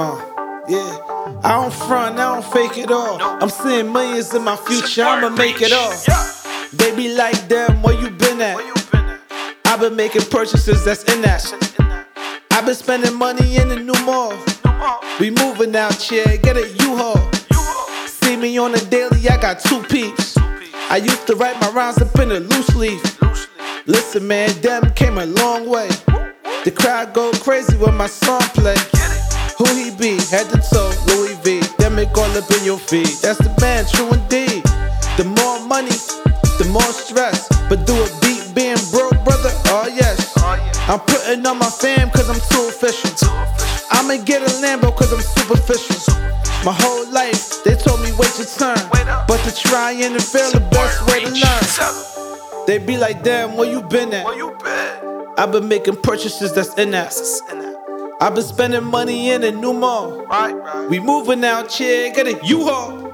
Uh, yeah. I don't front, I don't fake it all. I'm seeing millions in my future, I'ma make it all. They be like, damn, where you been at? I've been making purchases that's in that. I've been spending money in the new mall. We moving out here, get a U-Haul. See me on the daily, I got two peeps. I used to write my rhymes up in a loose leaf. Listen, man, them came a long way. The crowd go crazy when my song play. Who he be? Head to toe, Louis V. Them make all up in your feet. That's the man, true indeed. The more money, the more stress. But do a beat being broke, brother? Oh yes. I'm putting on my fam cause I'm too official. I'ma get a Lambo cause I'm superficial. My whole life, they told me wait your turn. But to try and fail, the best way to learn. They be like, damn, where you been at? I've been making purchases that's in that. I've been spending money in a new mall. We moving out here, get a U-Haul.